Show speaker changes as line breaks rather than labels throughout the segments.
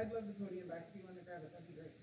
I'd love the podium back if you want to grab it, that'd be great.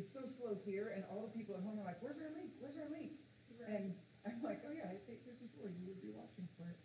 it's so slow here, and all the people at home are like, where's our link? Where's our link? Right. And I'm like, oh yeah, it's 8.54, you would be watching for it.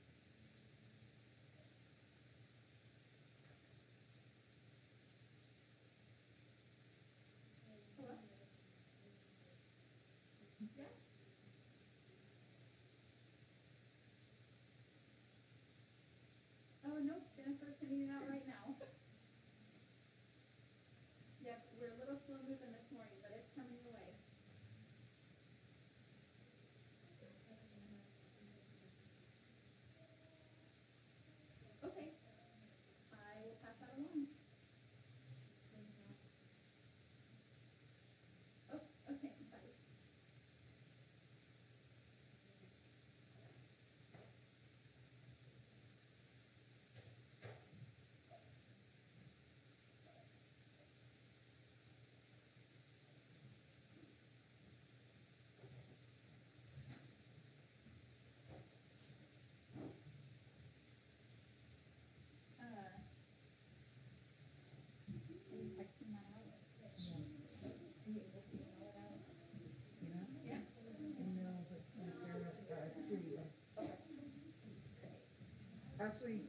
Actually,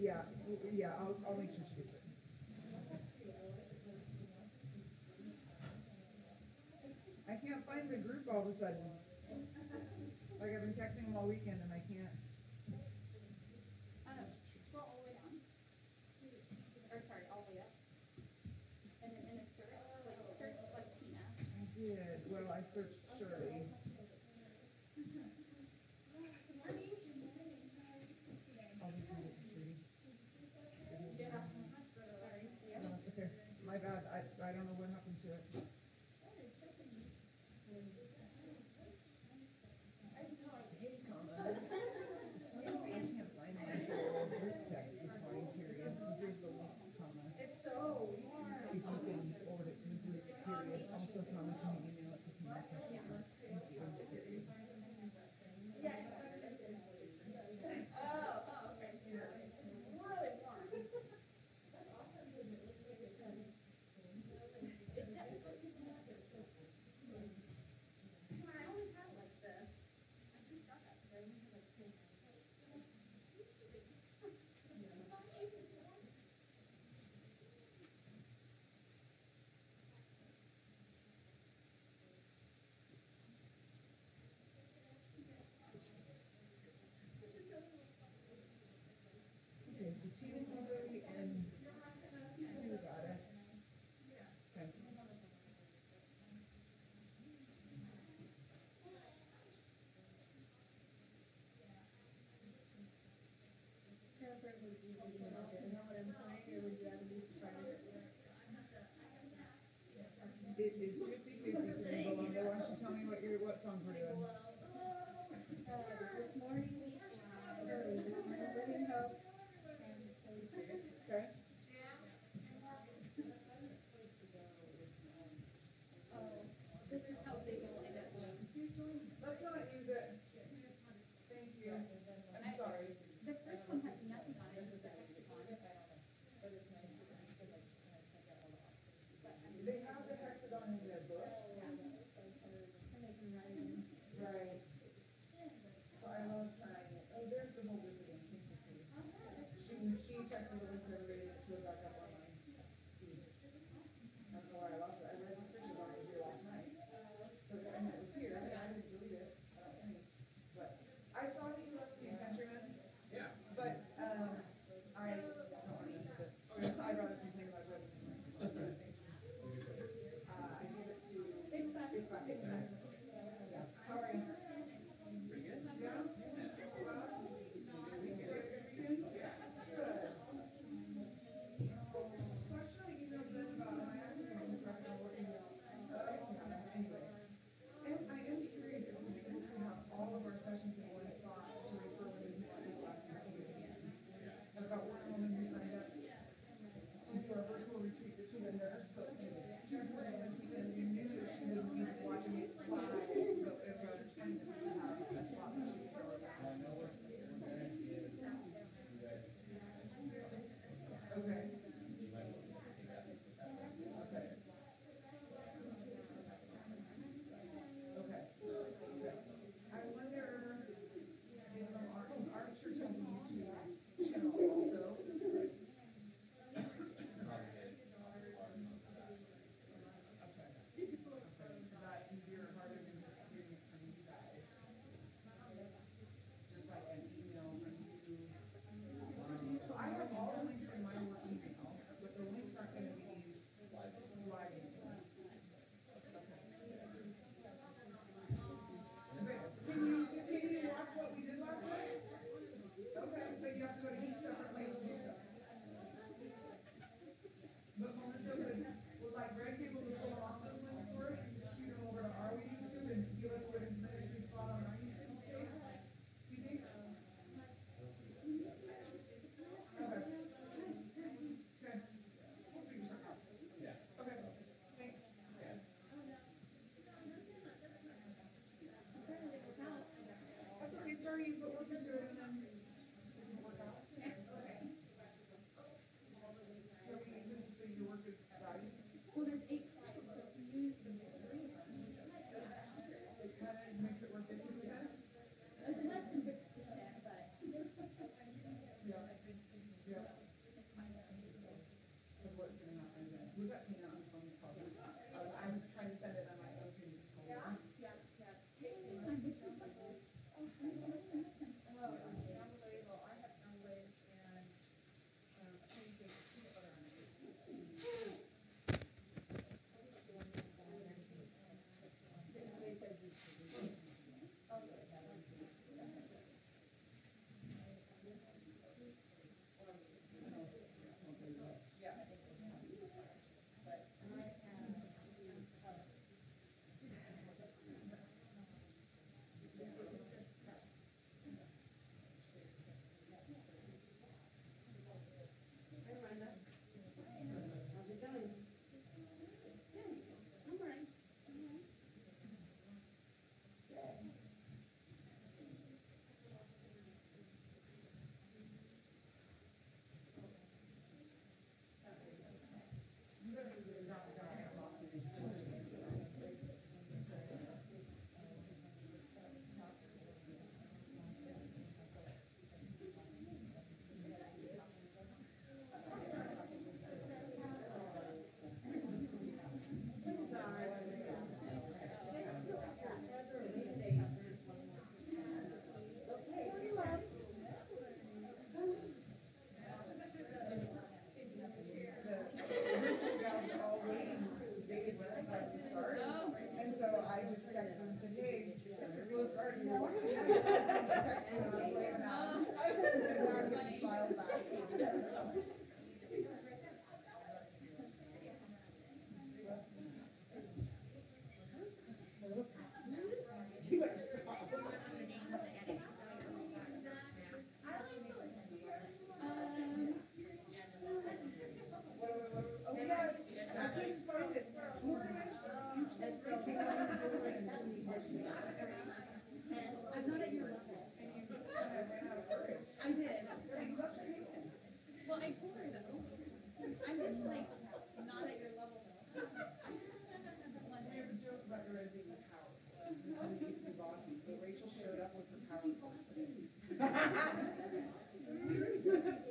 yeah, yeah, I'll, I'll make sure she gets it. I can't find the group all of a sudden. Like I've been texting them all weekend and I can't. Well, I searched shirt. it's
just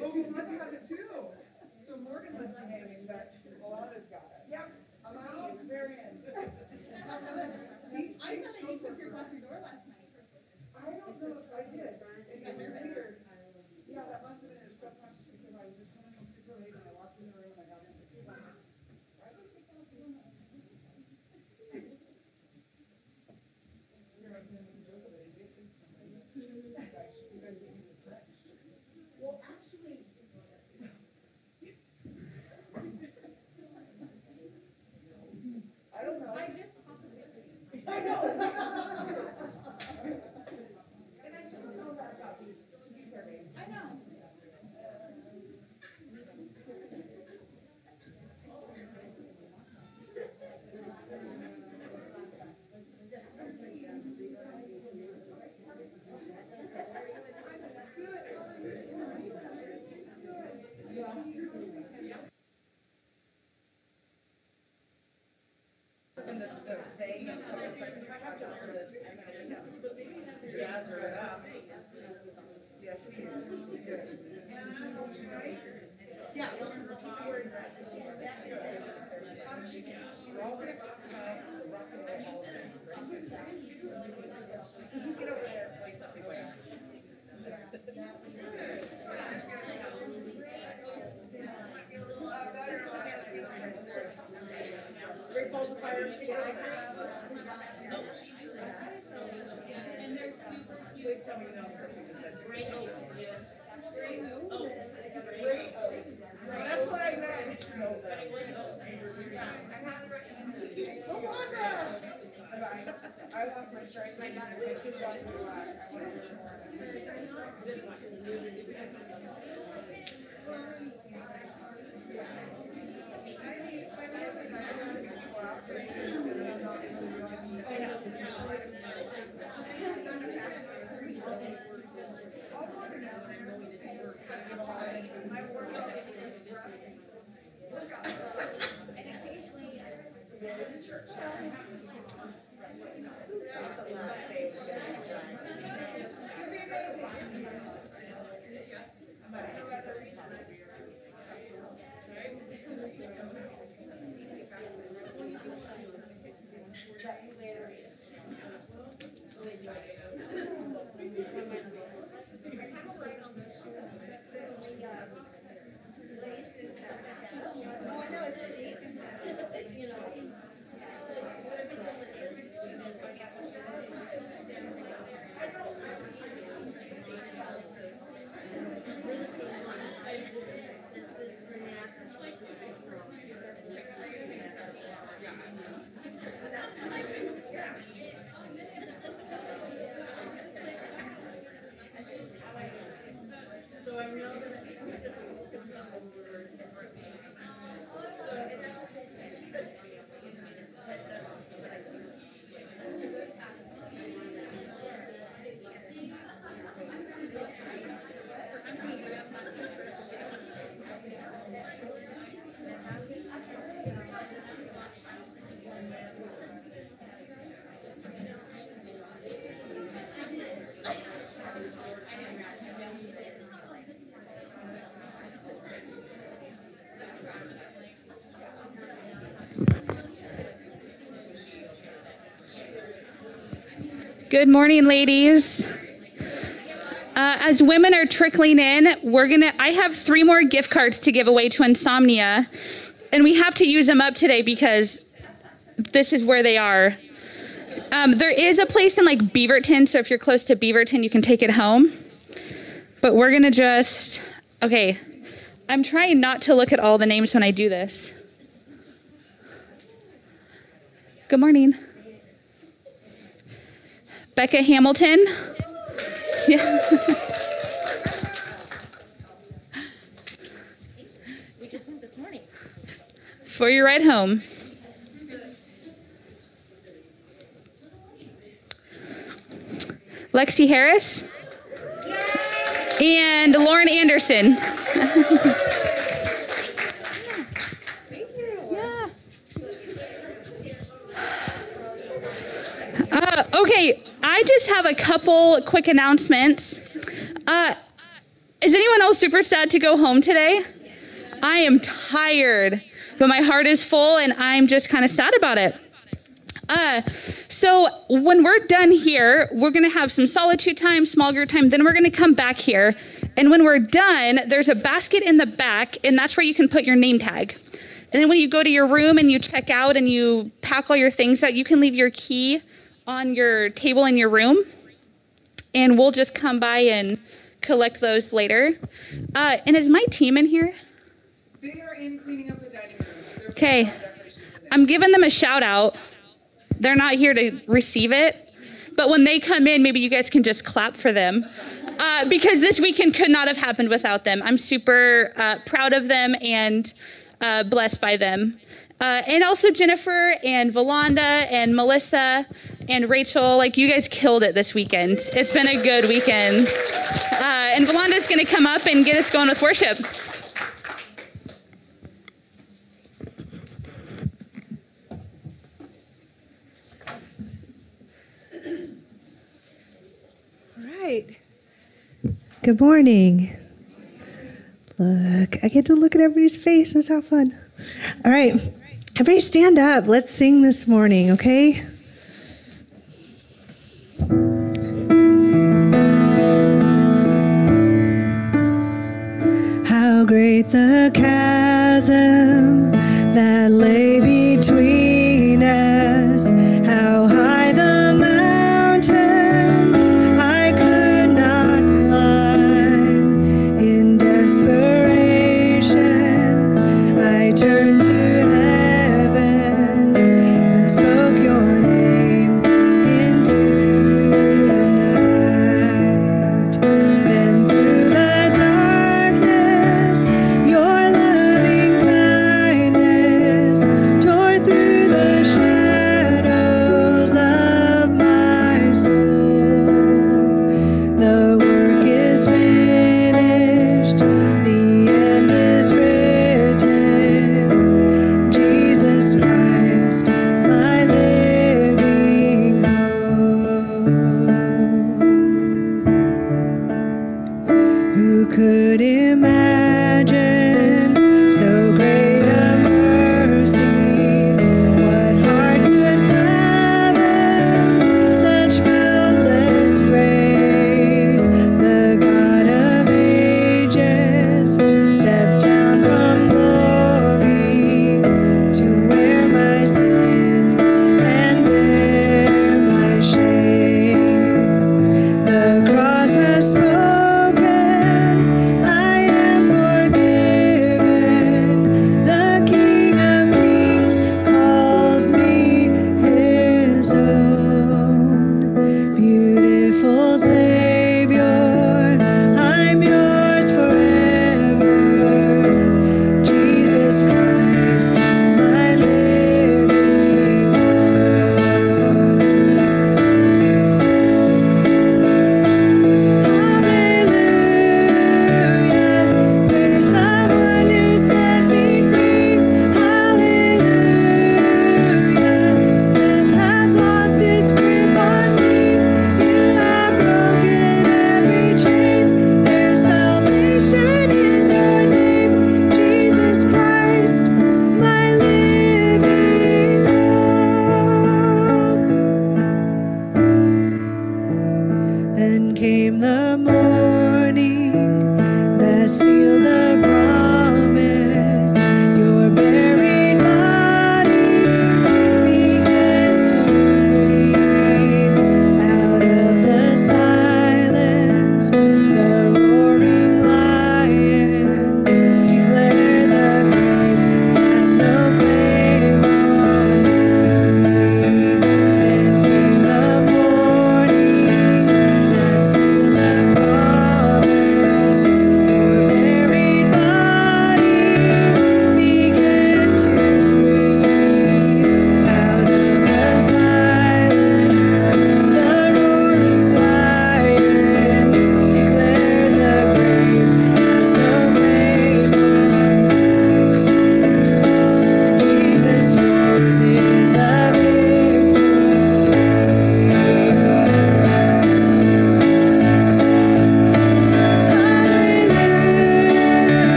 Oh,
Glenda has it too. So Morgan left me hanging, but Alana's got it. Yep, I'm out, very end.
I saw that you took your coffee door last night.
I don't know if I did. It got weird. Yeah, that must have been a subconscious because I was just coming home super late and I walked in the room and I got in the two. Why did you take off the window? You're like, no, no, joke about it. It is somebody. You guys, you guys need to stretch. Well, actually. I don't know.
I just popped it.
I know. And I should know that about you, to be fair, babe.
I know.
And the, the thing, and so it's like, I have to learn this, I'm gonna jazz her it up. Yes, he is. Good. Right? Yeah. she's wearing red. Um, she's, she's all gonna cut, rock and roll all day. You can get over there and play something with her. Uh, better, so I can't see them. Great balls of fire together. Please tell me you know something to say. Great That's what I meant. No, that. Come on now. I, lost my. My kids lost to learn more.
Good morning, ladies. Uh, as women are trickling in, we're gonna. I have three more gift cards to give away to Insomnia, and we have to use them up today because this is where they are. Um, there is a place in like Beaverton, so if you're close to Beaverton, you can take it home. But we're gonna just. Okay. I'm trying not to look at all the names when I do this. Good morning. Becca Hamilton. Yeah.
We just went this morning.
For your ride home. Lexi Harris. And Lauren Anderson. Yeah. Uh, okay, I just have a couple quick announcements. Uh, is anyone else super sad to go home today? I am tired, but my heart is full and I'm just kind of sad about it. Uh, so when we're done here, we're gonna have some solitude time, small group time, then we're gonna come back here. And when we're done, there's a basket in the back, and that's where you can put your name tag. And then when you go to your room and you check out and you pack all your things out, you can leave your key on your table in your room. And we'll just come by and collect those later. Uh, and is my team in here?
They are in cleaning up the dining room.
Okay.
some decorations in there.
I'm giving them a shout out. They're not here to receive it, but when they come in, maybe you guys can just clap for them. Uh, because this weekend could not have happened without them. I'm super uh, proud of them and uh, blessed by them. Uh, and also Jennifer and Valanda and Melissa and Rachel. Like, you guys killed it this weekend. It's been a good weekend. Uh, and Valanda's going to come up and get us going with worship.
All right. Good morning. Look, I get to look at everybody's face. faces. How fun. All right. Everybody stand up. Let's sing this morning, okay? How great the chasm that lay between us. How high the mountain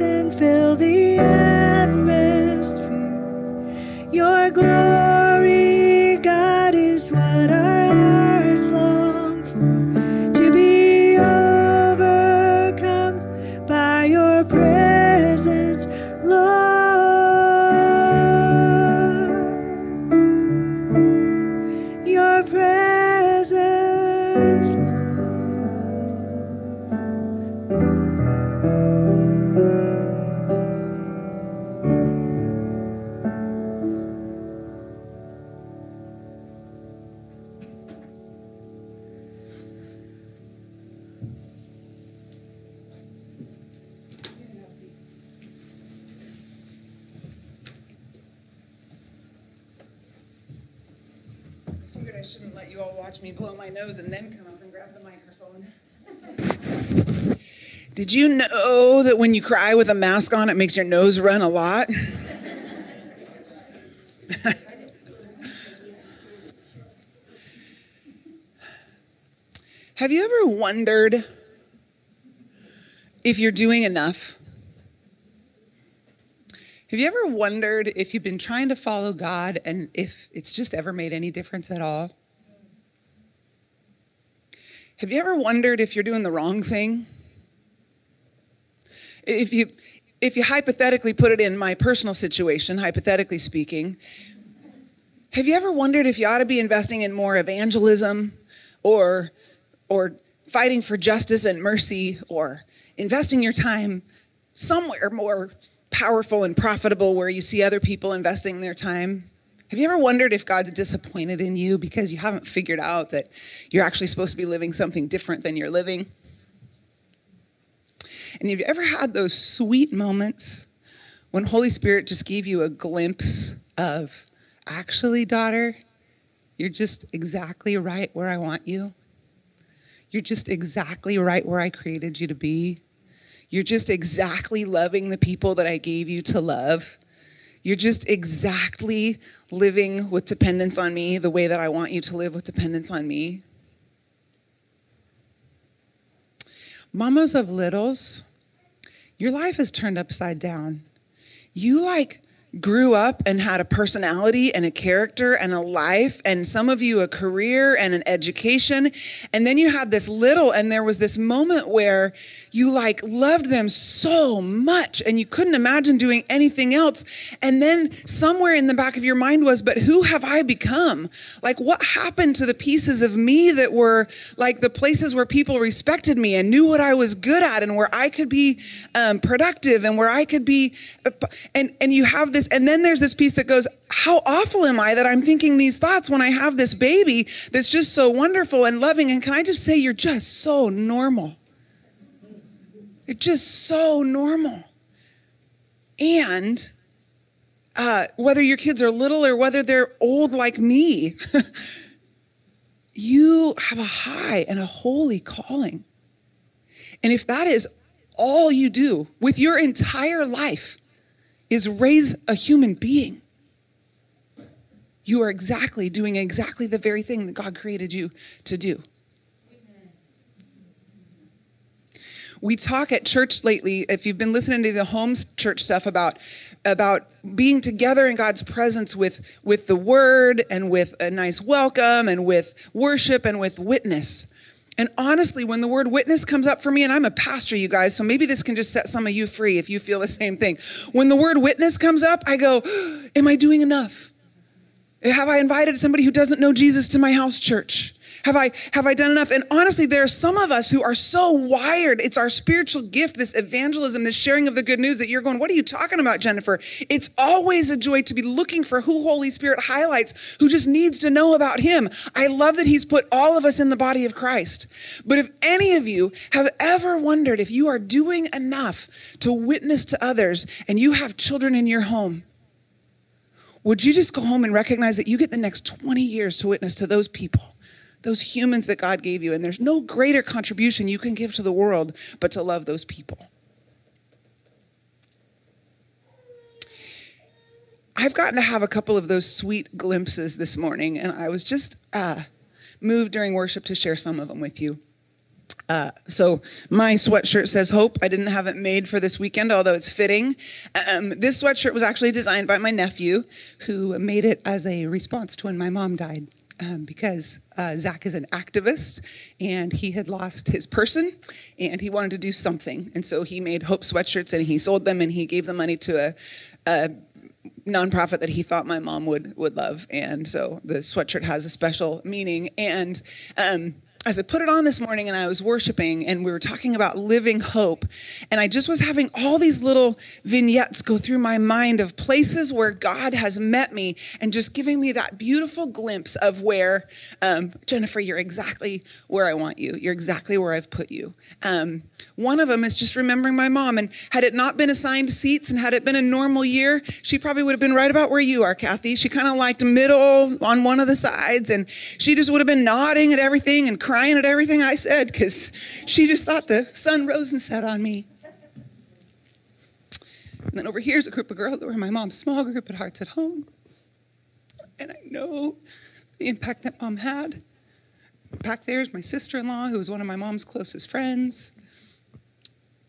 and fill the atmosphere.
Did you know that when you cry with a mask on, it makes your nose run a lot? Have you ever wondered if you're doing enough? Have you ever wondered if you've been trying to follow God and if it's just ever made any difference at all? Have you ever wondered if you're doing the wrong thing? If you if you hypothetically put it in my personal situation, hypothetically speaking, have you ever wondered if you ought to be investing in more evangelism or or fighting for justice and mercy or investing your time somewhere more powerful and profitable where you see other people investing their time? Have you ever wondered if God's disappointed in you because you haven't figured out that you're actually supposed to be living something different than you're living? And have you ever had those sweet moments when Holy Spirit just gave you a glimpse of, actually, daughter, you're just exactly right where I want you? You're just exactly right where I created you to be. You're just exactly loving the people that I gave you to love. You're just exactly living with dependence on me the way that I want you to live with dependence on me. Mamas of littles, your life is turned upside down. You like grew up and had a personality and a character and a life, and some of you a career and an education. And then you had this little, and there was this moment where you like loved them so much and you couldn't imagine doing anything else. And then somewhere in the back of your mind was, but who have I become? Like, what happened to the pieces of me that were like the places where people respected me and knew what I was good at and where I could be um, productive and where I could be, and, and you have this, and then there's this piece that goes, how awful am I that I'm thinking these thoughts when I have this baby that's just so wonderful and loving? And can I just say, you're just so normal. You're just so normal. And uh, whether your kids are little or whether they're old like me, you have a high and a holy calling. And if that is all you do with your entire life is raise a human being, you are exactly doing exactly the very thing that God created you to do. We talk at church lately if you've been listening to the homes church stuff about about being together in god's presence with with the word and with a nice welcome and with worship and with witness. And honestly when the word witness comes up for me and i'm a pastor you guys so maybe this can just set some of you free if you feel the same thing. When the word witness comes up i go am i doing enough? Have i invited somebody who doesn't know jesus to my house church have I have I done enough? And honestly, there are some of us who are so wired. It's our spiritual gift, this evangelism, this sharing of the good news that you're going, what are you talking about, Jennifer? It's always a joy to be looking for who Holy Spirit highlights, who just needs to know about him. I love that he's put all of us in the body of Christ. But if any of you have ever wondered if you are doing enough to witness to others and you have children in your home, would you just go home and recognize that you get the next 20 years to witness to those people? Those humans that God gave you. And there's no greater contribution you can give to the world but to love those people. I've gotten to have a couple of those sweet glimpses this morning, and I was just uh, moved during worship to share some of them with you. Uh, so my sweatshirt says hope. I didn't have it made for this weekend, although it's fitting. Um, this sweatshirt was actually designed by my nephew, who made it as a response to when my mom died um, because uh, Zach is an activist and he had lost his person and he wanted to do something. And so he made Hope sweatshirts and he sold them and he gave the money to a, a nonprofit that he thought my mom would would love. And so the sweatshirt has a special meaning. And um, as I put it on this morning and I was worshiping and we were talking about living hope, and I just was having all these little vignettes go through my mind of places where God has met me and just giving me that beautiful glimpse of where, um, Jennifer, you're exactly where I want you. You're exactly where I've put you. Um, One of them is just remembering my mom. And had it not been assigned seats and had it been a normal year, she probably would have been right about where you are, Kathy. She kind of liked middle on one of the sides. And she just would have been nodding at everything and crying at everything I said because she just thought the sun rose and set on me. And then over here is a group of girls that were my mom's small group at Hearts at Home. And I know the impact that mom had. Back there is my sister in law, who was one of my mom's closest friends.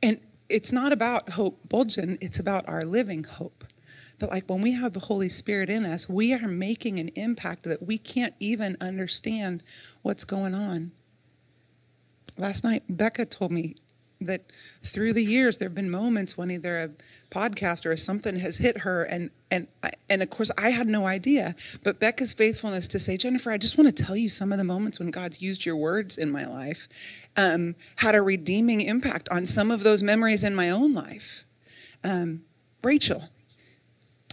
And it's not about hope bulging, it's about our living hope. That, like, when we have the Holy Spirit in us, we are making an impact that we can't even understand what's going on. Last night, Becca told me that through the years there have been moments when either a podcast or something has hit her and and and of course I had no idea. But Becca's faithfulness to say Jennifer I just want to tell you some of the moments when God's used your words in my life um, had a redeeming impact on some of those memories in my own life. Um, Rachel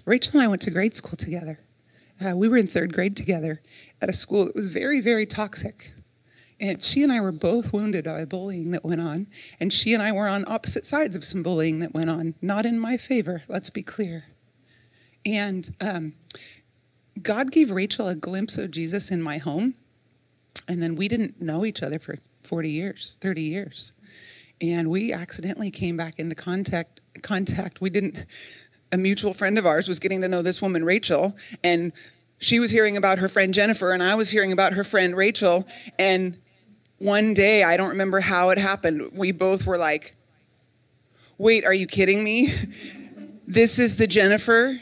Rachel and I went to grade school together. Uh, we were in third grade together at a school that was very very toxic and she and I were both wounded by bullying that went on. And she and I were on opposite sides of some bullying that went on. Not in my favor, let's be clear. And um, God gave Rachel a glimpse of Jesus in my home. And then we didn't know each other for 40 years, 30 years. And we accidentally came back into contact. Contact. We didn't. A mutual friend of ours was getting to know this woman, Rachel, and she was hearing about her friend Jennifer, and I was hearing about her friend Rachel. And one day, I don't remember how it happened, we both were like, wait, are you kidding me? this is the Jennifer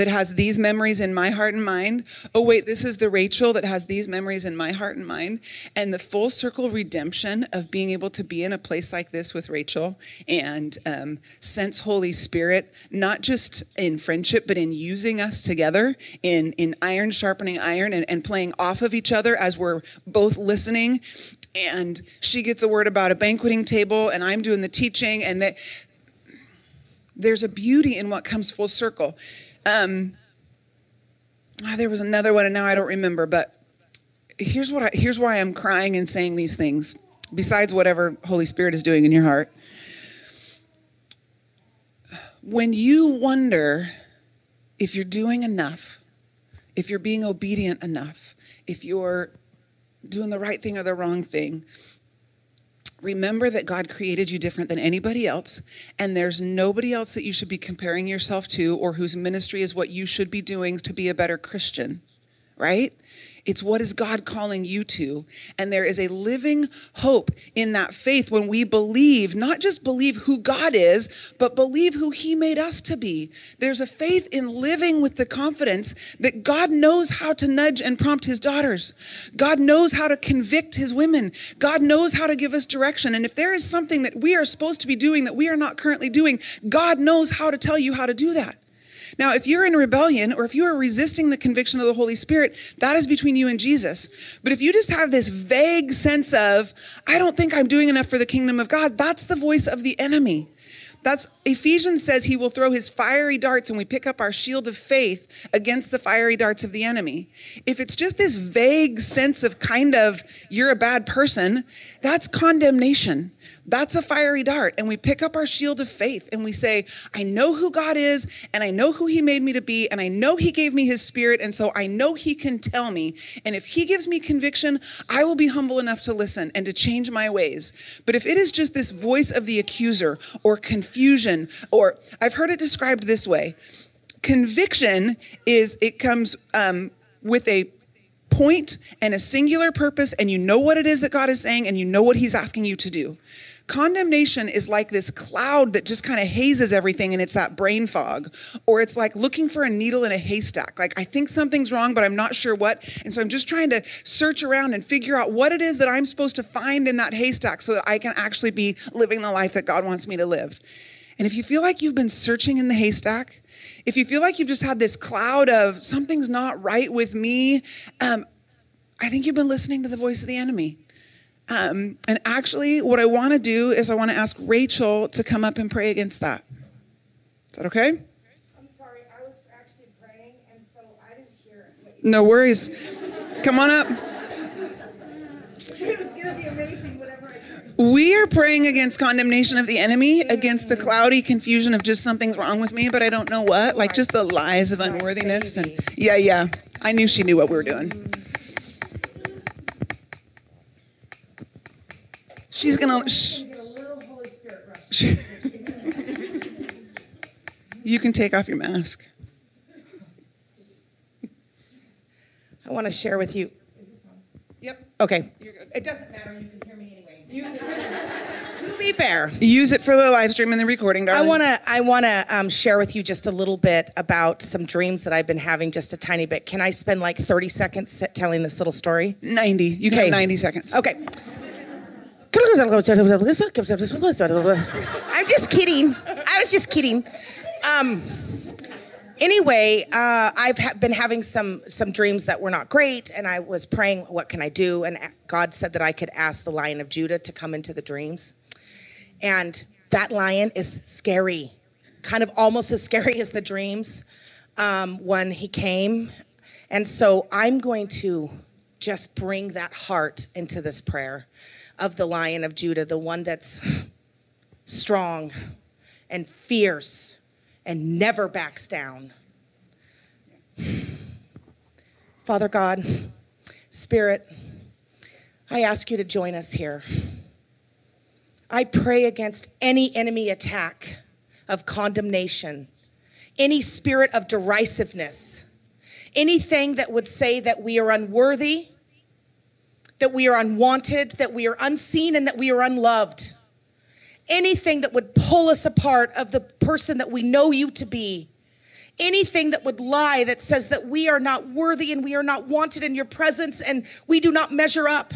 that has these memories in my heart and mind. Oh, wait, this is the Rachel that has these memories in my heart and mind. And the full circle redemption of being able to be in a place like this with Rachel and um, sense Holy Spirit, not just in friendship, but in using us together, in, in iron sharpening iron and, and playing off of each other as we're both listening. And she gets a word about a banqueting table, and I'm doing the teaching, and that there's a beauty in what comes full circle. Um, ah, there was another one, and now I don't remember. But here's what I, here's why I'm crying and saying these things. Besides whatever Holy Spirit is doing in your heart, when you wonder if you're doing enough, if you're being obedient enough, if you're doing the right thing or the wrong thing, remember that God created you different than anybody else, and there's nobody else that you should be comparing yourself to or whose ministry is what you should be doing to be a better Christian, right? It's what is God calling you to? And there is a living hope in that faith when we believe, not just believe who God is, but believe who He made us to be. There's a faith in living with the confidence that God knows how to nudge and prompt His daughters. God knows how to convict His women. God knows how to give us direction. And if there is something that we are supposed to be doing that we are not currently doing, God knows how to tell you how to do that. Now, if you're in rebellion or if you are resisting the conviction of the Holy Spirit, that is between you and Jesus. But if you just have this vague sense of, I don't think I'm doing enough for the kingdom of God, that's the voice of the enemy. That's Ephesians says he will throw his fiery darts and we pick up our shield of faith against the fiery darts of the enemy. If it's just this vague sense of kind of you're a bad person, that's condemnation. That's a fiery dart. And we pick up our shield of faith and we say, I know who God is, and I know who He made me to be, and I know He gave me His Spirit, and so I know He can tell me. And if He gives me conviction, I will be humble enough to listen and to change my ways. But if it is just this voice of the accuser or confusion, or I've heard it described this way conviction is, it comes um, with a point and a singular purpose, and you know what it is that God is saying, and you know what He's asking you to do. Condemnation is like this cloud that just kind of hazes everything and it's that brain fog. Or it's like looking for a needle in a haystack. Like, I think something's wrong, but I'm not sure what. And so I'm just trying to search around and figure out what it is that I'm supposed to find in that haystack so that I can actually be living the life that God wants me to live. And if you feel like you've been searching in the haystack, if you feel like you've just had this cloud of something's not right with me, um, I think you've been listening to the voice of the enemy. Um, and actually, what I want to do is I want to ask Rachel to come up and pray against that. Is that okay?
I'm sorry, I was actually praying, and so I didn't hear what
No worries. Come on up.
It was gonna be amazing, whatever I
We are praying against condemnation of the enemy, against the cloudy confusion of just something's wrong with me, but I don't know what. Like just the lies of unworthiness. And yeah, yeah. I knew she knew what we were doing. She's gonna. Shh.
Get a little Holy Spirit rush.
You can take off your mask.
I want to share with you.
Yep.
Okay.
You're good.
It doesn't matter. You can hear me anyway. Use it. to be fair,
Use it for the live stream and the recording, Darling.
I want to I want to um, share with you just a little bit about some dreams that I've been having. Just a tiny bit. Can I spend like 30 seconds telling this little story?
90. You can
Okay.
90 seconds.
Okay. I'm just kidding. I was just kidding. Um, anyway, uh, I've ha- been having some some dreams that were not great, and I was praying, "What can I do?" And God said that I could ask the Lion of Judah to come into the dreams, and that lion is scary, kind of almost as scary as the dreams um, when he came, and so I'm going to just bring that heart into this prayer of the Lion of Judah, the one that's strong and fierce and never backs down. Father God, Spirit, I ask you to join us here. I pray against any enemy attack of condemnation, any spirit of derisiveness, anything that would say that we are unworthy, that we are unwanted, that we are unseen, and that we are unloved. Anything that would pull us apart of the person that we know you to be. Anything that would lie that says that we are not worthy and we are not wanted in your presence and we do not measure up.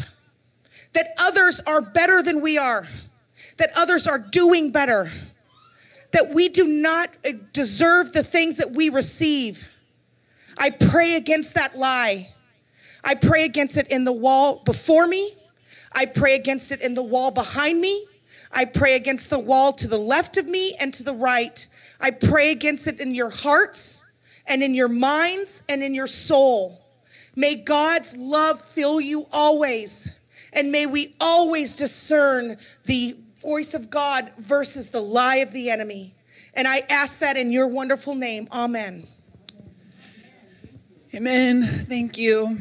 That others are better than we are. That others are doing better. That we do not uh, deserve the things that we receive. I pray against that lie. I pray against it in the wall before me. I pray against it in the wall behind me. I pray against the wall to the left of me and to the right. I pray against it in your hearts and in your minds and in your soul. May God's love fill you always. And may we always discern the voice of God versus the lie of the enemy. And I ask that in your wonderful name. Amen.
Amen. Thank you.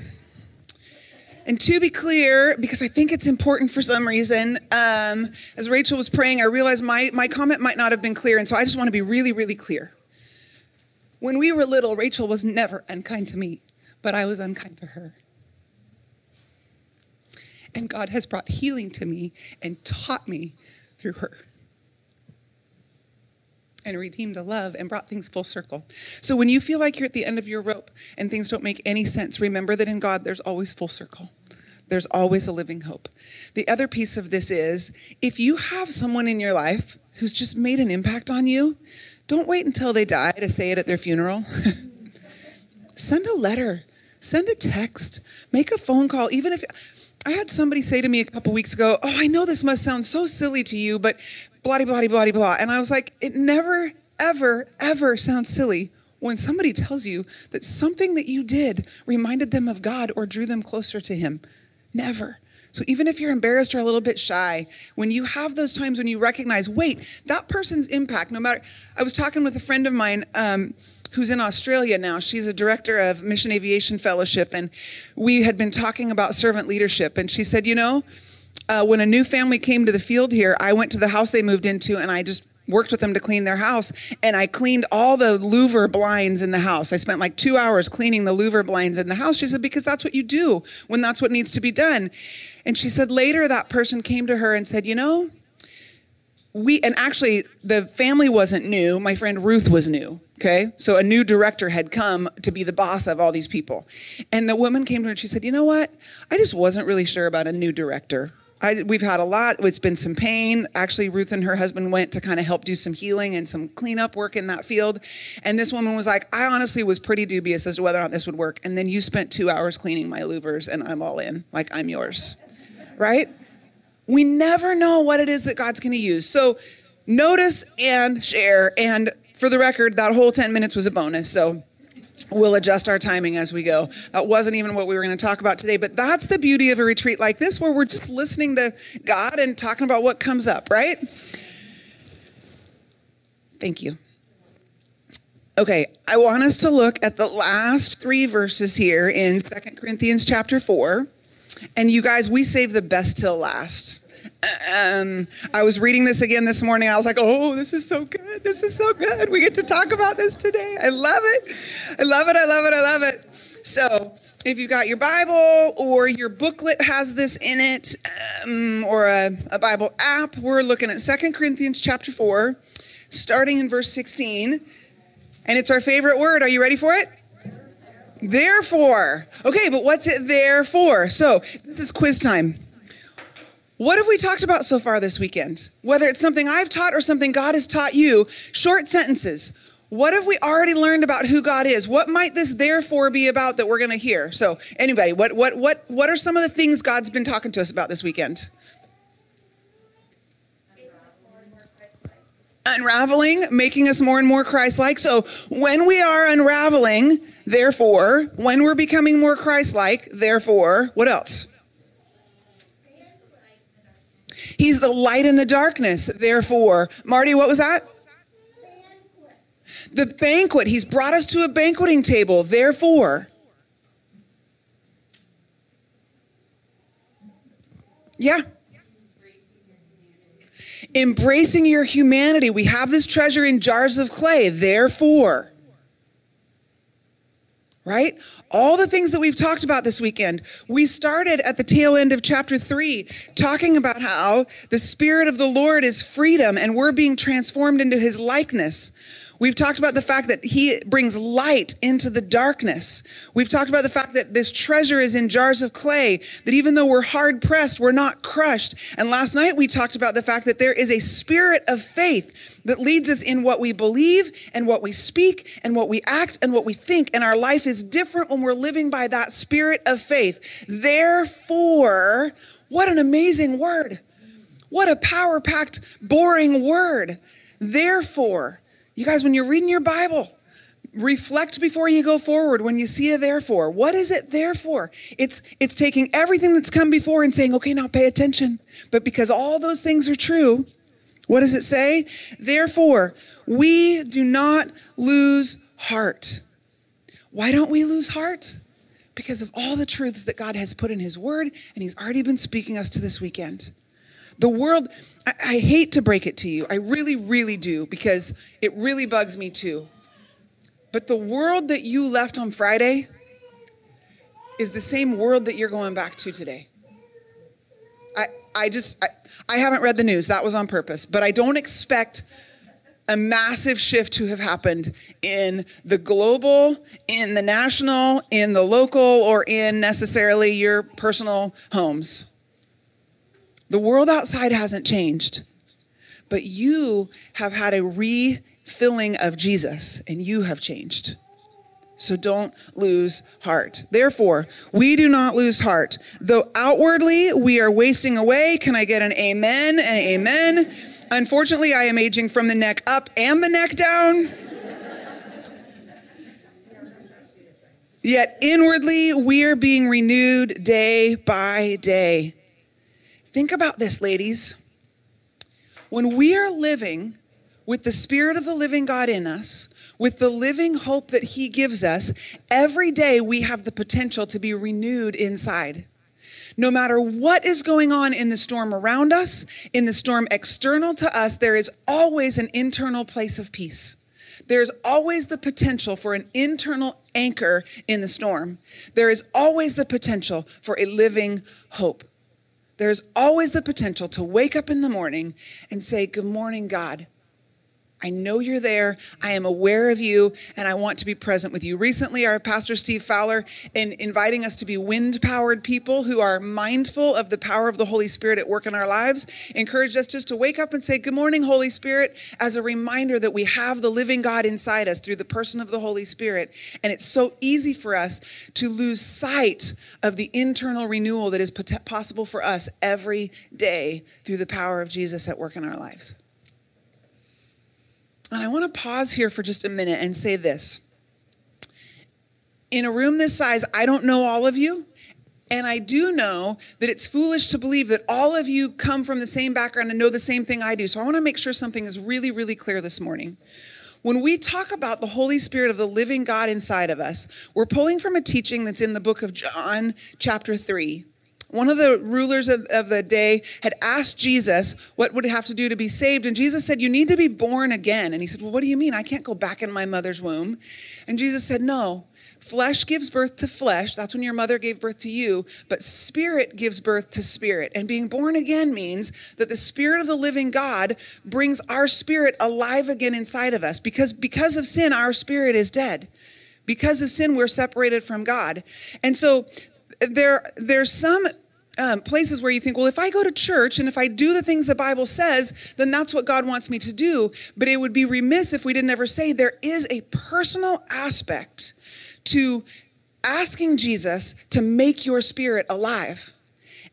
And to be clear, because I think it's important for some reason, um, as Rachel was praying, I realized my, my comment might not have been clear. And so I just want to be really, really clear. When we were little, Rachel was never unkind to me, but I was unkind to her. And God has brought healing to me and taught me through her. And redeemed a love and brought things full circle. So when you feel like you're at the end of your rope and things don't make any sense, remember that in God there's always full circle. There's always a living hope. The other piece of this is if you have someone in your life who's just made an impact on you, don't wait until they die to say it at their funeral. Send a letter, send a text, make a phone call, even if I had somebody say to me a couple weeks ago, Oh, I know this must sound so silly to you, but blah, blah, blah, blah. And I was like, It never, ever, ever sounds silly when somebody tells you that something that you did reminded them of God or drew them closer to Him. Never. So even if you're embarrassed or a little bit shy, when you have those times when you recognize, wait, that person's impact, no matter. I was talking with a friend of mine. Um, who's in Australia now. She's a director of Mission Aviation Fellowship, and we had been talking about servant leadership. And she said, You know, uh, when a new family came to the field here, I went to the house they moved into, and I just worked with them to clean their house. And I cleaned all the louver blinds in the house. I spent like two hours cleaning the louver blinds in the house. She said, Because that's what you do when that's what needs to be done. And she said, Later, that person came to her and said, You know, we and actually the family wasn't new my friend ruth was new okay so a new director had come to be the boss of all these people and the woman came to her and she said you know what i just wasn't really sure about a new director I, we've had a lot. It's been some pain. Actually ruth and her husband went to kind of help do some healing and some cleanup work in that field. And this woman was like i honestly was pretty dubious as to whether or not this would work. And then you spent two hours cleaning my louvers and i'm all in. Like i'm yours. Right? We never know what it is that God's going to use. So notice and share. And for the record, that whole 10 minutes was a bonus. So we'll adjust our timing as we go. That wasn't even what we were going to talk about today, but that's the beauty of a retreat like this where we're just listening to God and talking about what comes up, right? Thank you. Okay, I want us to look at the last three verses here in Second Corinthians chapter 4. And you guys, we save the best till last. Um, I was reading this again this morning. I was like, oh, this is so good. This is so good. We get to talk about this today. I love it. I love it. I love it. I love it. So, if you've got your Bible or your booklet has this in it, um, or a, a Bible app, we're looking at Second Corinthians chapter 4, starting in verse 16. And it's our favorite word. Are you ready for it? Therefore. Okay, but what's it there for? So, this is quiz time. What have we talked about so far this weekend? Whether it's something I've taught or something God has taught you, short sentences. What have we already learned about who God is? What might this therefore be about that we're going to hear? So, anybody, what what what what are some of the things God's been talking to us about this weekend? Unraveling, making us more and more Christ-like. So, when we are unraveling, therefore, when we're becoming more Christ-like, therefore, what else? He's the light in the darkness. Therefore, Marty, what was that? The banquet. He's brought us to a banqueting table. Therefore, yeah. Embracing your humanity. We have this treasure in jars of clay. Therefore, right? All the things that we've talked about this weekend. We started at the tail end of chapter three, talking about how the Spirit of the Lord is freedom and we're being transformed into his likeness. We've talked about the fact that he brings light into the darkness. We've talked about the fact that this treasure is in jars of clay, that even though we're hard pressed, we're not crushed. And last night we talked about the fact that there is a spirit of faith that leads us in what we believe and what we speak and what we act and what we think. And our life is different when we're living by that spirit of faith. Therefore, what an amazing word. What a power packed, boring word. Therefore, you guys, when you're reading your Bible, reflect before you go forward when you see a therefore. What is it there for? It's it's taking everything that's come before and saying, okay, now pay attention. But because all those things are true, what does it say? Therefore, we do not lose heart. Why don't we lose heart? Because of all the truths that God has put in His Word, and He's already been speaking us to this weekend. The world, I, I hate to break it to you. I really, really do, because it really bugs me too. But the world that you left on Friday is the same world that you're going back to today. I, I just, I, I haven't read the news. That was on purpose. But I don't expect a massive shift to have happened in the global, in the national, in the local, or in necessarily your personal homes. The world outside hasn't changed, but you have had a refilling of Jesus and you have changed. So don't lose heart. Therefore, we do not lose heart. Though outwardly we are wasting away, can I get an amen and amen? Unfortunately, I am aging from the neck up and the neck down. Yet inwardly we are being renewed day by day. Think about this, ladies. When we are living with the Spirit of the living God in us, with the living hope that He gives us, every day we have the potential to be renewed inside. No matter what is going on in the storm around us, in the storm external to us, there is always an internal place of peace. There's always the potential for an internal anchor in the storm. There is always the potential for a living hope. There's always the potential to wake up in the morning and say, Good morning, God. I know you're there. I am aware of you, and I want to be present with you. Recently, our pastor Steve Fowler, in inviting us to be wind-powered people who are mindful of the power of the Holy Spirit at work in our lives, encouraged us just to wake up and say, "Good morning, Holy Spirit," as a reminder that we have the living God inside us through the person of the Holy Spirit. And it's so easy for us to lose sight of the internal renewal that is possible for us every day through the power of Jesus at work in our lives. And I want to pause here for just a minute and say this. in a room this size, I don't know all of you. And I do know that it's foolish to believe that all of you come from the same background and know the same thing I do. So I want to make sure something is really, really clear this morning. When we talk about the Holy Spirit of the living God inside of us, we're pulling from a teaching that's in the book of John, chapter 3. One of the rulers of, of, the day had asked Jesus what would it have to do to be saved. And Jesus said, You need to be born again. And he said, Well, what do you mean? I can't go back in my mother's womb. And Jesus said, No, Flesh gives birth to flesh. That's when your mother gave birth to you. But spirit gives birth to spirit. And being born again means that the spirit of the living God brings our spirit alive again inside of us. Because because of sin, our spirit is dead. Because of sin, we're separated from God. And so there, there's some um, places where you think, well, if I go to church and if I do the things the Bible says, then that's what God wants me to do. But it would be remiss if we didn't ever say there is a personal aspect to asking Jesus to make your spirit alive.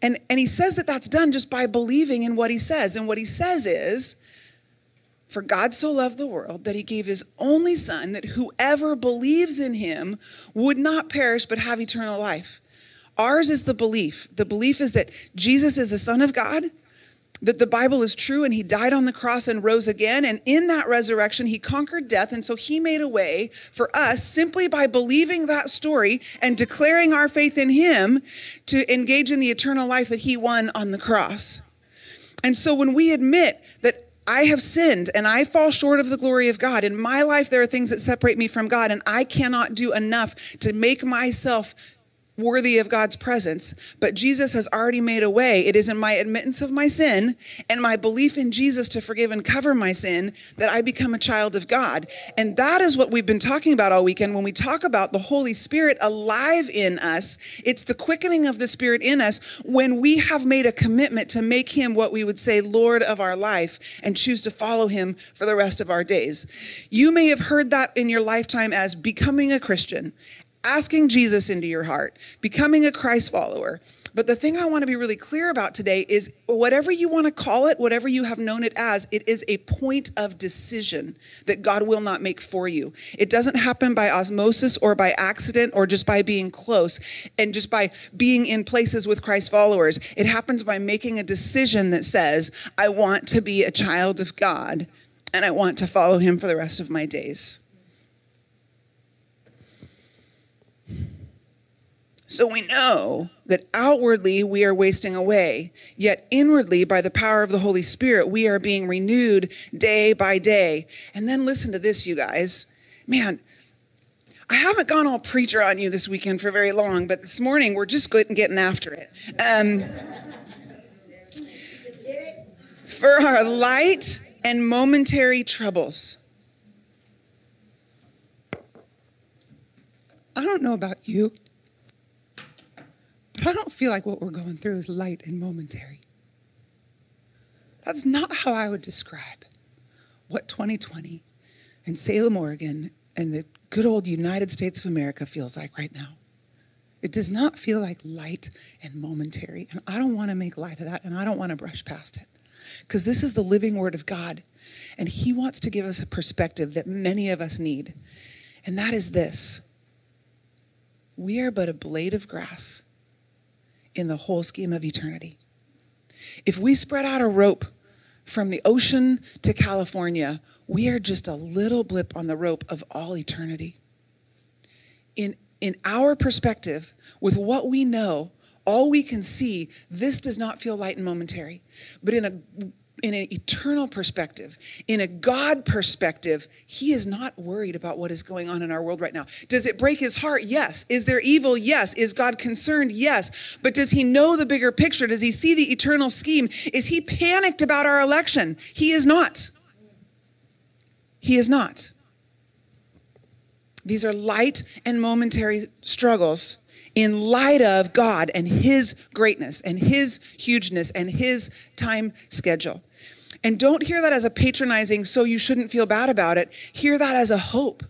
And, and he says that that's done just by believing in what he says. And what he says is, for God so loved the world that he gave his only son, that whoever believes in him would not perish but have eternal life. Ours is the belief. The belief is that Jesus is the Son of God, that the Bible is true and he died on the cross and rose again. And in that resurrection, he conquered death. And so he made a way for us simply by believing that story and declaring our faith in him to engage in the eternal life that he won on the cross. And so when we admit that I have sinned and I fall short of the glory of God. In my life, there are things that separate me from God, and I cannot do enough to make myself worthy of God's presence, but Jesus has already made a way. It is in my admittance of my sin and my belief in Jesus to forgive and cover my sin that I become a child of God. And that is what we've been talking about all weekend when we talk about the Holy Spirit alive in us. It's the quickening of the Spirit in us when we have made a commitment to make him what we would say Lord of our life and choose to follow him for the rest of our days. You may have heard that in your lifetime as becoming a Christian asking Jesus into your heart, becoming a Christ follower. But the thing I want to be really clear about today is whatever you want to call it, whatever you have known it as, it is a point of decision that God will not make for you. It doesn't happen by osmosis or by accident or just by being close and just by being in places with Christ followers. It happens by making a decision that says, I want to be a child of God and I want to follow him for the rest of my days. So we know that outwardly we are wasting away, yet inwardly, by the power of the Holy Spirit, we are being renewed day by day. And then listen to this, you guys. Man, I haven't gone all preacher on you this weekend for very long, but this morning we're just getting after it. Um, for our light and momentary troubles. I don't know about you. But I don't feel like what we're going through is light and momentary. That's not how I would describe what 2020 and Salem, Oregon, and the good old United States of America feels like right now. It does not feel like light and momentary. And I don't want to make light of that, and I don't want to brush past it. Because this is the living word of God. And He wants to give us a perspective that many of us need. And that is this we are but a blade of grass in the whole scheme of eternity. If we spread out a rope from the ocean to California, we are just a little blip on the rope of all eternity. In, in our perspective, with what we know, all we can see, this does not feel light and momentary. But in a in an eternal perspective, in a God perspective, he is not worried about what is going on in our world right now. Does it break his heart? Yes. Is there evil? Yes. Is God concerned? Yes. But does he know the bigger picture? Does he see the eternal scheme? Is he panicked about our election? He is not. He is not. These are light and momentary struggles in light of God and His greatness and His hugeness and His time schedule. And don't hear that as a patronizing, so you shouldn't feel bad about it. Hear that as a hope.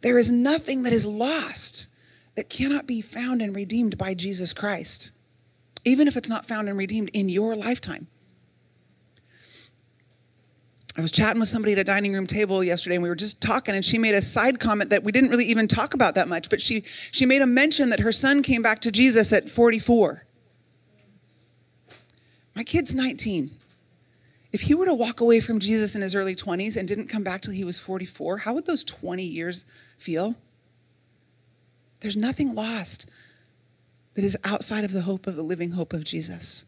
There is nothing that is lost that cannot be found and redeemed by Jesus Christ, even if it's not found and redeemed in your lifetime. I was chatting with somebody at a dining room table yesterday and we were just talking and she made a side comment that we didn't really even talk about that much, but she she made a mention that her son came back to Jesus at 44. My kid's 19. If he were to walk away from Jesus in his early 20s and didn't come back till he was 44, how would those 20 years feel? There's nothing lost that is outside of the hope of the living hope of Jesus.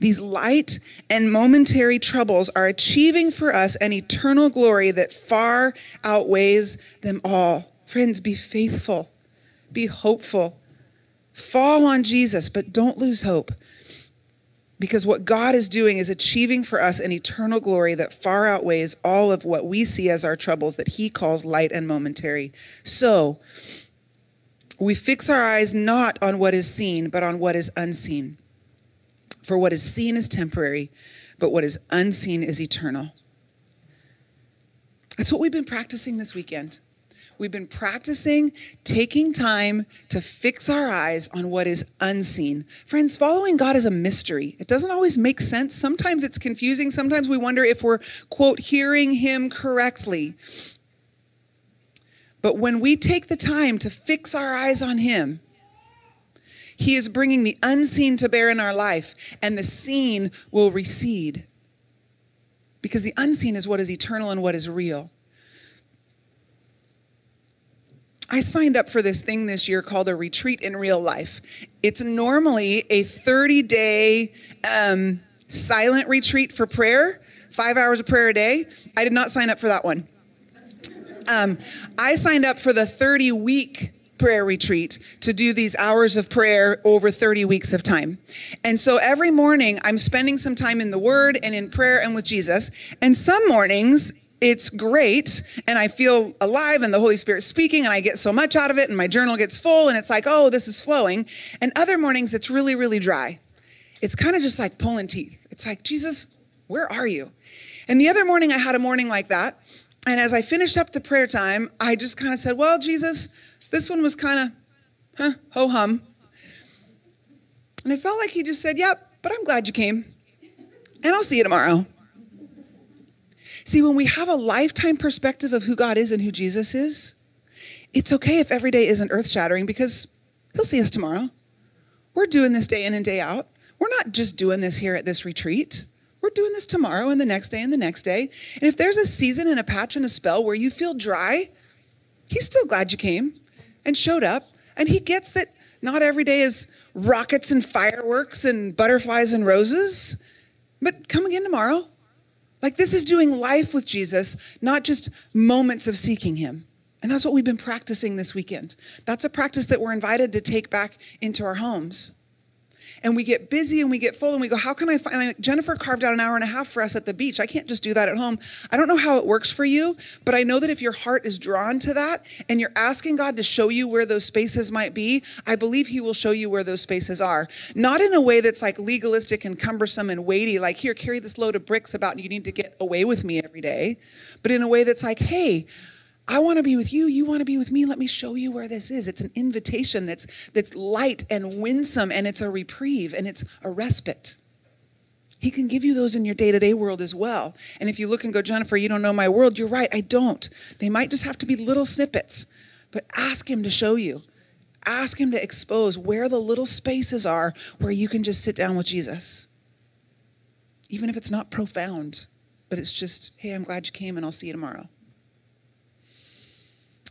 These light and momentary troubles are achieving for us an eternal glory that far outweighs them all. Friends, be faithful, be hopeful, fall on Jesus, but don't lose hope. Because what God is doing is achieving for us an eternal glory that far outweighs all of what we see as our troubles that He calls light and momentary. So, we fix our eyes not on what is seen, but on what is unseen. For what is seen is temporary, but what is unseen is eternal. That's what we've been practicing this weekend. We've been practicing taking time to fix our eyes on what is unseen. Friends, following God is a mystery. It doesn't always make sense. Sometimes it's confusing. Sometimes we wonder if we're, quote, hearing Him correctly. But when we take the time to fix our eyes on Him, He is bringing the unseen to bear in our life, and the seen will recede. Because the unseen is what is eternal and what is real. I signed up for this thing this year called a retreat in real life. It's normally a 30 day um, silent retreat for prayer, five hours of prayer a day. I did not sign up for that one. Um, I signed up for the 30 week prayer retreat to do these hours of prayer over 30 weeks of time. And so every morning I'm spending some time in the Word and in prayer and with Jesus. And some mornings it's great and I feel alive and the Holy Spirit's speaking and I get so much out of it and my journal gets full and it's like, oh, this is flowing. And other mornings it's really, really dry. It's kind of just like pulling teeth. It's like, Jesus, where are you? And the other morning I had a morning like that. And as I finished up the prayer time, I just kind of said, well, Jesus, this one was kind of, huh, ho hum. And I felt like he just said, yep, but I'm glad you came. And I'll see you tomorrow. See, when we have a lifetime perspective of who God is and who Jesus is, it's okay if every day isn't earth shattering because He'll see us tomorrow. We're doing this day in and day out. We're not just doing this here at this retreat. We're doing this tomorrow and the next day and the next day. And if there's a season and a patch and a spell where you feel dry, He's still glad you came and showed up. And He gets that not every day is rockets and fireworks and butterflies and roses. But come again tomorrow. Like this is doing life with Jesus, not just moments of seeking him. And that's what we've been practicing this weekend. That's a practice that we're invited to take back into our homes and we get busy and we get full and we go, how can I find? Like Jennifer carved out an hour and a half for us at the beach. I can't just do that at home. I don't know how it works for you, but I know that if your heart is drawn to that and you're asking God to show you where those spaces might be, I believe He will show you where those spaces are. Not in a way that's like legalistic and cumbersome and weighty, like, here, carry this load of bricks about and you need to get away with me every day, but in a way that's like, hey, I want to be with you. You want to be with me. Let me show you where this is. It's an invitation that's that's light and winsome and it's a reprieve and it's a respite. He can give you those in your day-to-day world as well. And if you look and go, Jennifer, you don't know my world, you're right, I don't. They might just have to be little snippets. But ask him to show you. Ask him to expose where the little spaces are where you can just sit down with Jesus. Even if it's not profound, but it's just, hey, I'm glad you came and I'll see you tomorrow.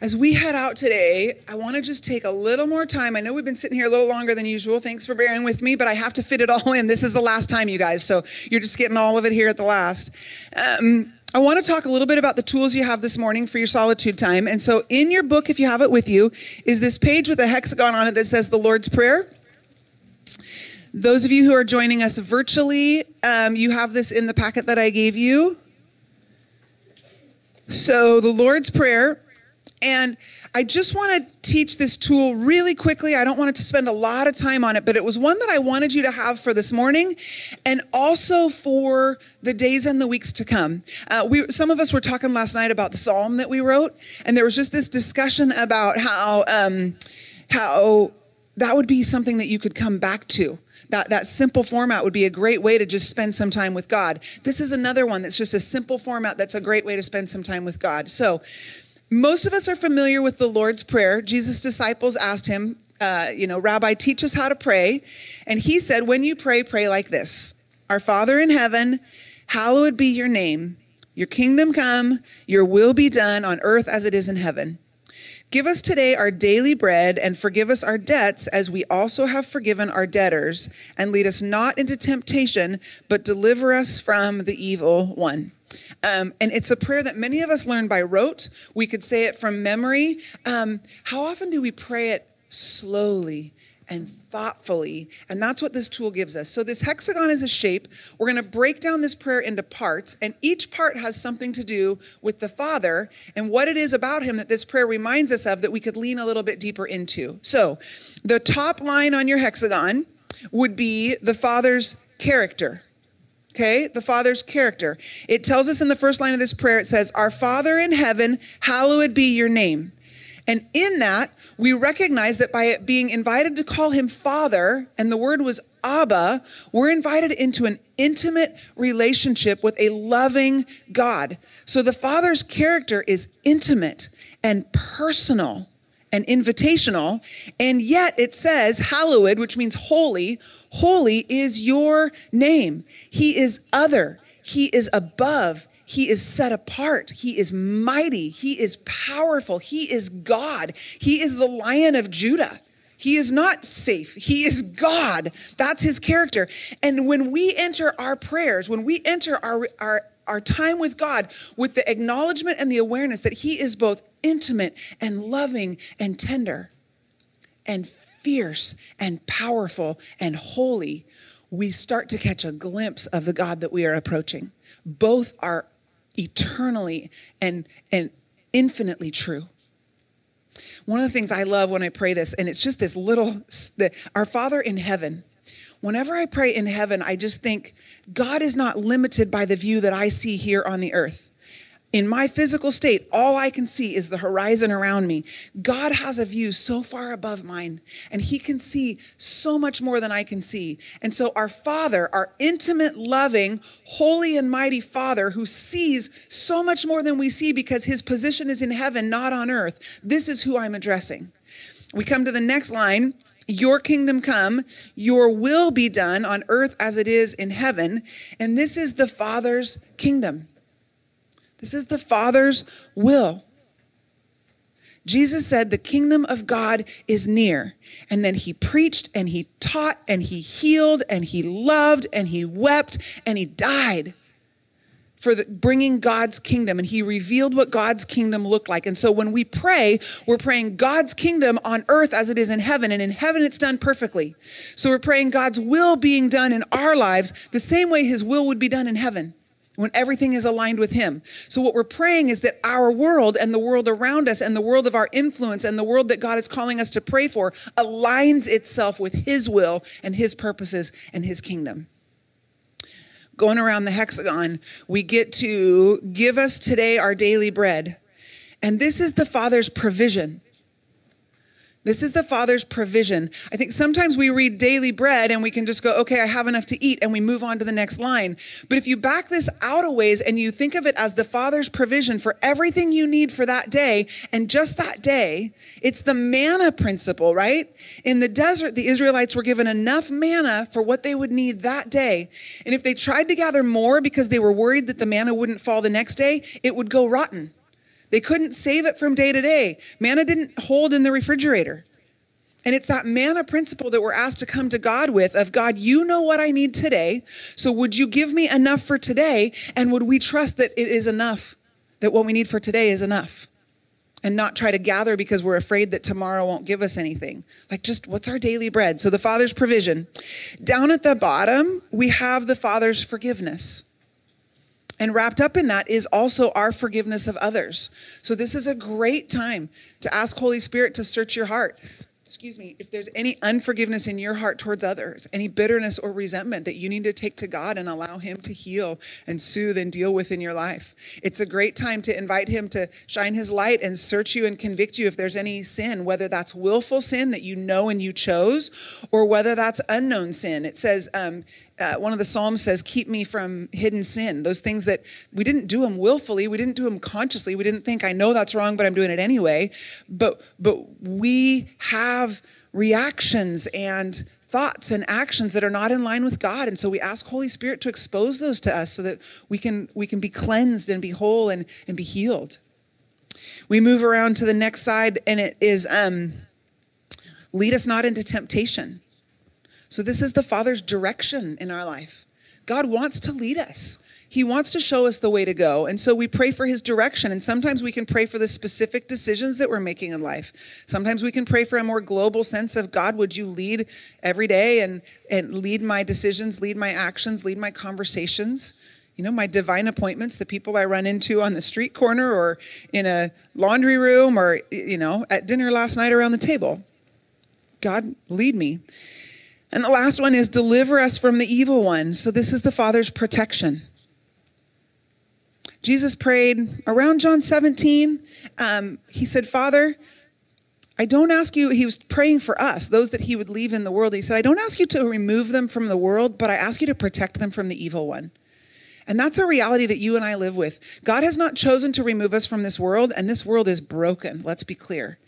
As we head out today, I want to just take a little more time. I know we've been sitting here a little longer than usual. Thanks for bearing with me, but I have to fit it all in. This is the last time, you guys, so you're just getting all of it here at the last. Um, I want to talk a little bit about the tools you have this morning for your solitude time. And so, in your book, if you have it with you, is this page with a hexagon on it that says the Lord's Prayer. Those of you who are joining us virtually, um, you have this in the packet that I gave you. So, the Lord's Prayer, and I just want to teach this tool really quickly. I don't want to spend a lot of time on it, but it was one that I wanted you to have for this morning and also for the days and the weeks to come. Uh, we, some of us were talking last night about the psalm that we wrote, and there was just this discussion about how, um, how that would be something that you could come back to. That, that simple format would be a great way to just spend some time with God. This is another one that's just a simple format that's a great way to spend some time with God. So, most of us are familiar with the Lord's Prayer. Jesus' disciples asked him, uh, you know, Rabbi, teach us how to pray. And he said, when you pray, pray like this Our Father in heaven, hallowed be your name. Your kingdom come, your will be done on earth as it is in heaven. Give us today our daily bread and forgive us our debts as we also have forgiven our debtors. And lead us not into temptation, but deliver us from the evil one. Um, and it's a prayer that many of us learn by rote. We could say it from memory. Um, how often do we pray it slowly and thoughtfully? And that's what this tool gives us. So, this hexagon is a shape. We're going to break down this prayer into parts, and each part has something to do with the Father and what it is about Him that this prayer reminds us of that we could lean a little bit deeper into. So, the top line on your hexagon would be the Father's character okay? The Father's character. It tells us in the first line of this prayer, it says, Our Father in heaven, hallowed be your name. And in that, we recognize that by being invited to call him Father, and the word was Abba, we're invited into an intimate relationship with a loving God. So the Father's character is intimate and personal and invitational. And yet it says, hallowed, which means holy. Holy is your name. He is other. He is above. He is set apart. He is mighty. He is powerful. He is God. He is the lion of Judah. He is not safe. He is God. That's his character. And when we enter our prayers, when we enter our, our, our time with God with the acknowledgement and the awareness that he is both intimate and loving and tender and fierce and powerful and holy, we start to catch a glimpse of the God that we are approaching. Both are eternally and, and infinitely true. One of the things I love when I pray this, and it's just this little, our Father in heaven. Whenever I pray in heaven, I just think God is not limited by the view that I see here on the earth in my physical state, all I can see is the horizon around me. God has a view so far above mine, and He can see so much more than I can see. And so, our Father, our intimate, loving, holy, and mighty Father, who sees so much more than we see because His position is in heaven, not on earth, this is who I'm addressing. We come to the next line. Your kingdom come, your will be done on earth as it is in heaven. And this is the Father's kingdom. This is the Father's will. Jesus said, The kingdom of God is near. And then he preached and he taught and he healed and he loved and he wept and he died for the, bringing God's kingdom. And he revealed what God's kingdom looked like. And so when we pray, we're praying God's kingdom on earth as it is in heaven. And in heaven, it's done perfectly. So we're praying God's will being done in our lives the same way his will would be done in heaven when everything is aligned with Him. So, what we're praying is that our world and the world around us and the world of our influence and the world that God is calling us to pray for aligns itself with His will and His purposes and His kingdom. Going around the hexagon, we get to give us today our daily bread. And this is the Father's provision. This is the Father's provision. I think sometimes we read daily bread and we can just go, okay, I have enough to eat, and we move on to the next line. But if you back this out a ways and you think of it as the Father's provision for everything you need for that day and just that day, it's the manna principle, right? In the desert, the Israelites were given enough manna for what they would need that day. And if they tried to gather more because they were worried that the manna wouldn't fall the next day, it would go rotten. They couldn't save it from day to day. Manna didn't hold in the refrigerator. And it's that manna principle that we're asked to come to God with of God, you know what I need today. So would you give me enough for today? And would we trust that it is enough, that what we need for today is enough? And not try to gather because we're afraid that tomorrow won't give us anything. Like, just what's our daily bread? So, the Father's provision. Down at the bottom, we have the Father's forgiveness. And wrapped up in that is also our forgiveness of others. So this is a great time to ask Holy Spirit to search your heart. Excuse me, if there's any unforgiveness in your heart towards others, any bitterness or resentment that you need to take to God and allow Him to heal and soothe and deal with in your life. It's a great time to invite Him to shine His light and search you and convict you if there's any sin, whether that's willful sin that you know and you chose, or whether that's unknown sin. It says, um, uh, one of the psalms says keep me from hidden sin. Those things that we didn't do them willfully we didn't do them consciously we didn't think i know that's wrong but i'm doing it anyway. But but we have reactions and thoughts and actions that are not in line with god and so we ask holy spirit to expose those to us so that we can we can be cleansed and be whole and and be healed. We move around to the next side and it is um lead us not into temptation so, this is the Father's direction in our life. God wants to lead us. He wants to show us the way to go. And so we pray for his direction. And sometimes we can pray for the specific decisions that we're making in life. Sometimes we can pray for a more global sense of God, would you lead every day and, and lead my decisions, lead my actions, lead my conversations? You know, my divine appointments, the people I run into on the street corner or in a laundry room or, you know, at dinner last night around the table. God, lead me. And the last one is deliver us from the evil one. So this is the Father's protection. Jesus prayed around John 17. Um, he said, Father, I don't ask you, he was praying for us, those that he would leave in the world. He said, I don't ask you to remove them from the world, but I ask you to protect them from the evil one. And that's a reality that you and I live with. God has not chosen to remove us from this world, and this world is broken. Let's be clear.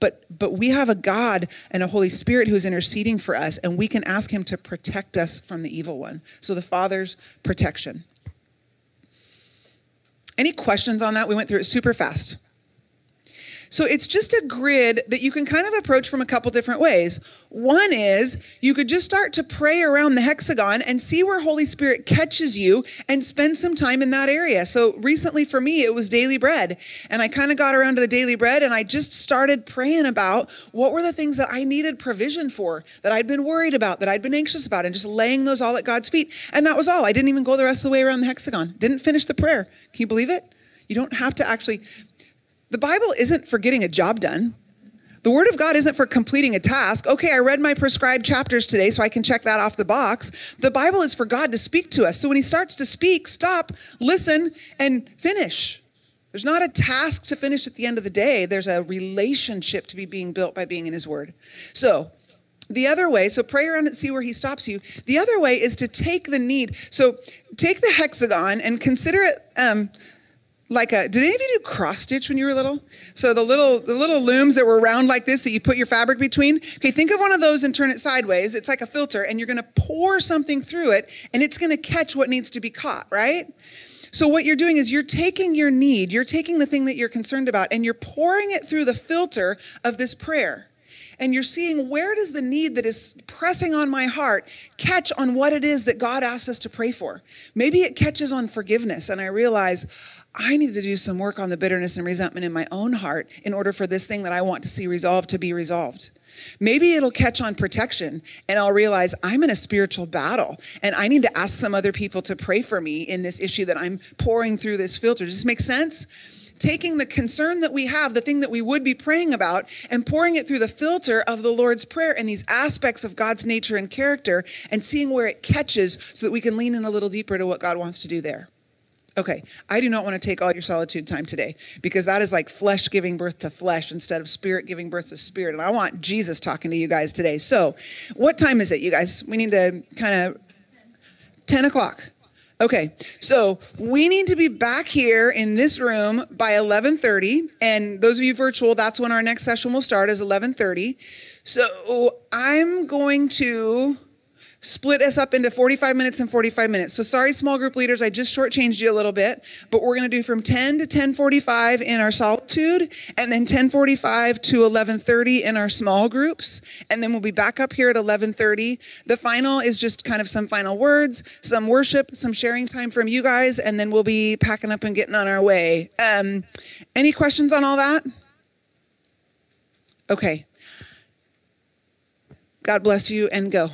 But but we have a God and a Holy Spirit who is interceding for us, and we can ask him to protect us from the evil one. So the Father's protection. Any questions on that? We went through it super fast. So it's just a grid that you can kind of approach from a couple different ways. One is you could just start to pray around the hexagon and see where Holy Spirit catches you and spend some time in that area. So recently for me, it was daily bread. And I kind of got around to the daily bread and I just started praying about what were the things that I needed provision for, that I'd been worried about, that I'd been anxious about, and just laying those all at God's feet. And that was all. I didn't even go the rest of the way around the hexagon. Didn't finish the prayer. Can you believe it? You don't have to actually the Bible isn't for getting a job done. The Word of God isn't for completing a task. Okay, I read my prescribed chapters today, so I can check that off the box. The Bible is for God to speak to us. So when He starts to speak, stop, listen, and finish. There's not a task to finish at the end of the day, there's a relationship to be being built by being in His Word. So, the other way, so pray around and see where he stops you. The other way is to take the need. So take the hexagon and consider it um, like a did any of you do cross stitch when you were little? So the little the little looms that were round like this that you put your fabric between? Okay think of one of those and turn it sideways. It's like a filter and you're going to pour something through it and it's going to catch what needs to be caught right? So what you're doing is you're taking your need you're taking the thing that you're concerned about and you're pouring it through the filter of this prayer. And you're seeing where does the need that is pressing on my heart catch on what it is that God asks us to pray for. Maybe it catches on forgiveness, and I realize I need to do some work on the bitterness and resentment in my own heart in order for this thing that I want to see resolved to be resolved. Maybe it'll catch on protection and I'll realize I'm in a spiritual battle and I need to ask some other people to pray for me in this issue that I'm pouring through this filter. Does this make sense? Taking the concern that we have, the thing that we would be praying about, and pouring it through the filter of the Lord's Prayer and these aspects of God's nature and character and seeing where it catches so that we can lean in a little deeper to what God wants to do there. Okay, I do not want to take all your solitude time today because that is like flesh giving birth to flesh instead of spirit giving birth to spirit. And I want Jesus talking to you guys today. So, what time is it, you guys? We need to kind of 10 o'clock. Okay, so we need to be back here in this room by 11:30, and those of you virtual, that's when our next session will start is 11:30. So I'm going to split us up into 45 minutes and 45 minutes. So sorry, small group leaders, I just shortchanged you a little bit, but we're going to do from 10 to 10:45 in our solitude, and then 10:45 to 11:30 in our small groups, and then we'll be back up here at 11:30. The final is just kind of some final words, some worship, some sharing time from you guys, and then we'll be packing up and getting on our way. Um, any questions on all that? Okay. God bless you and go.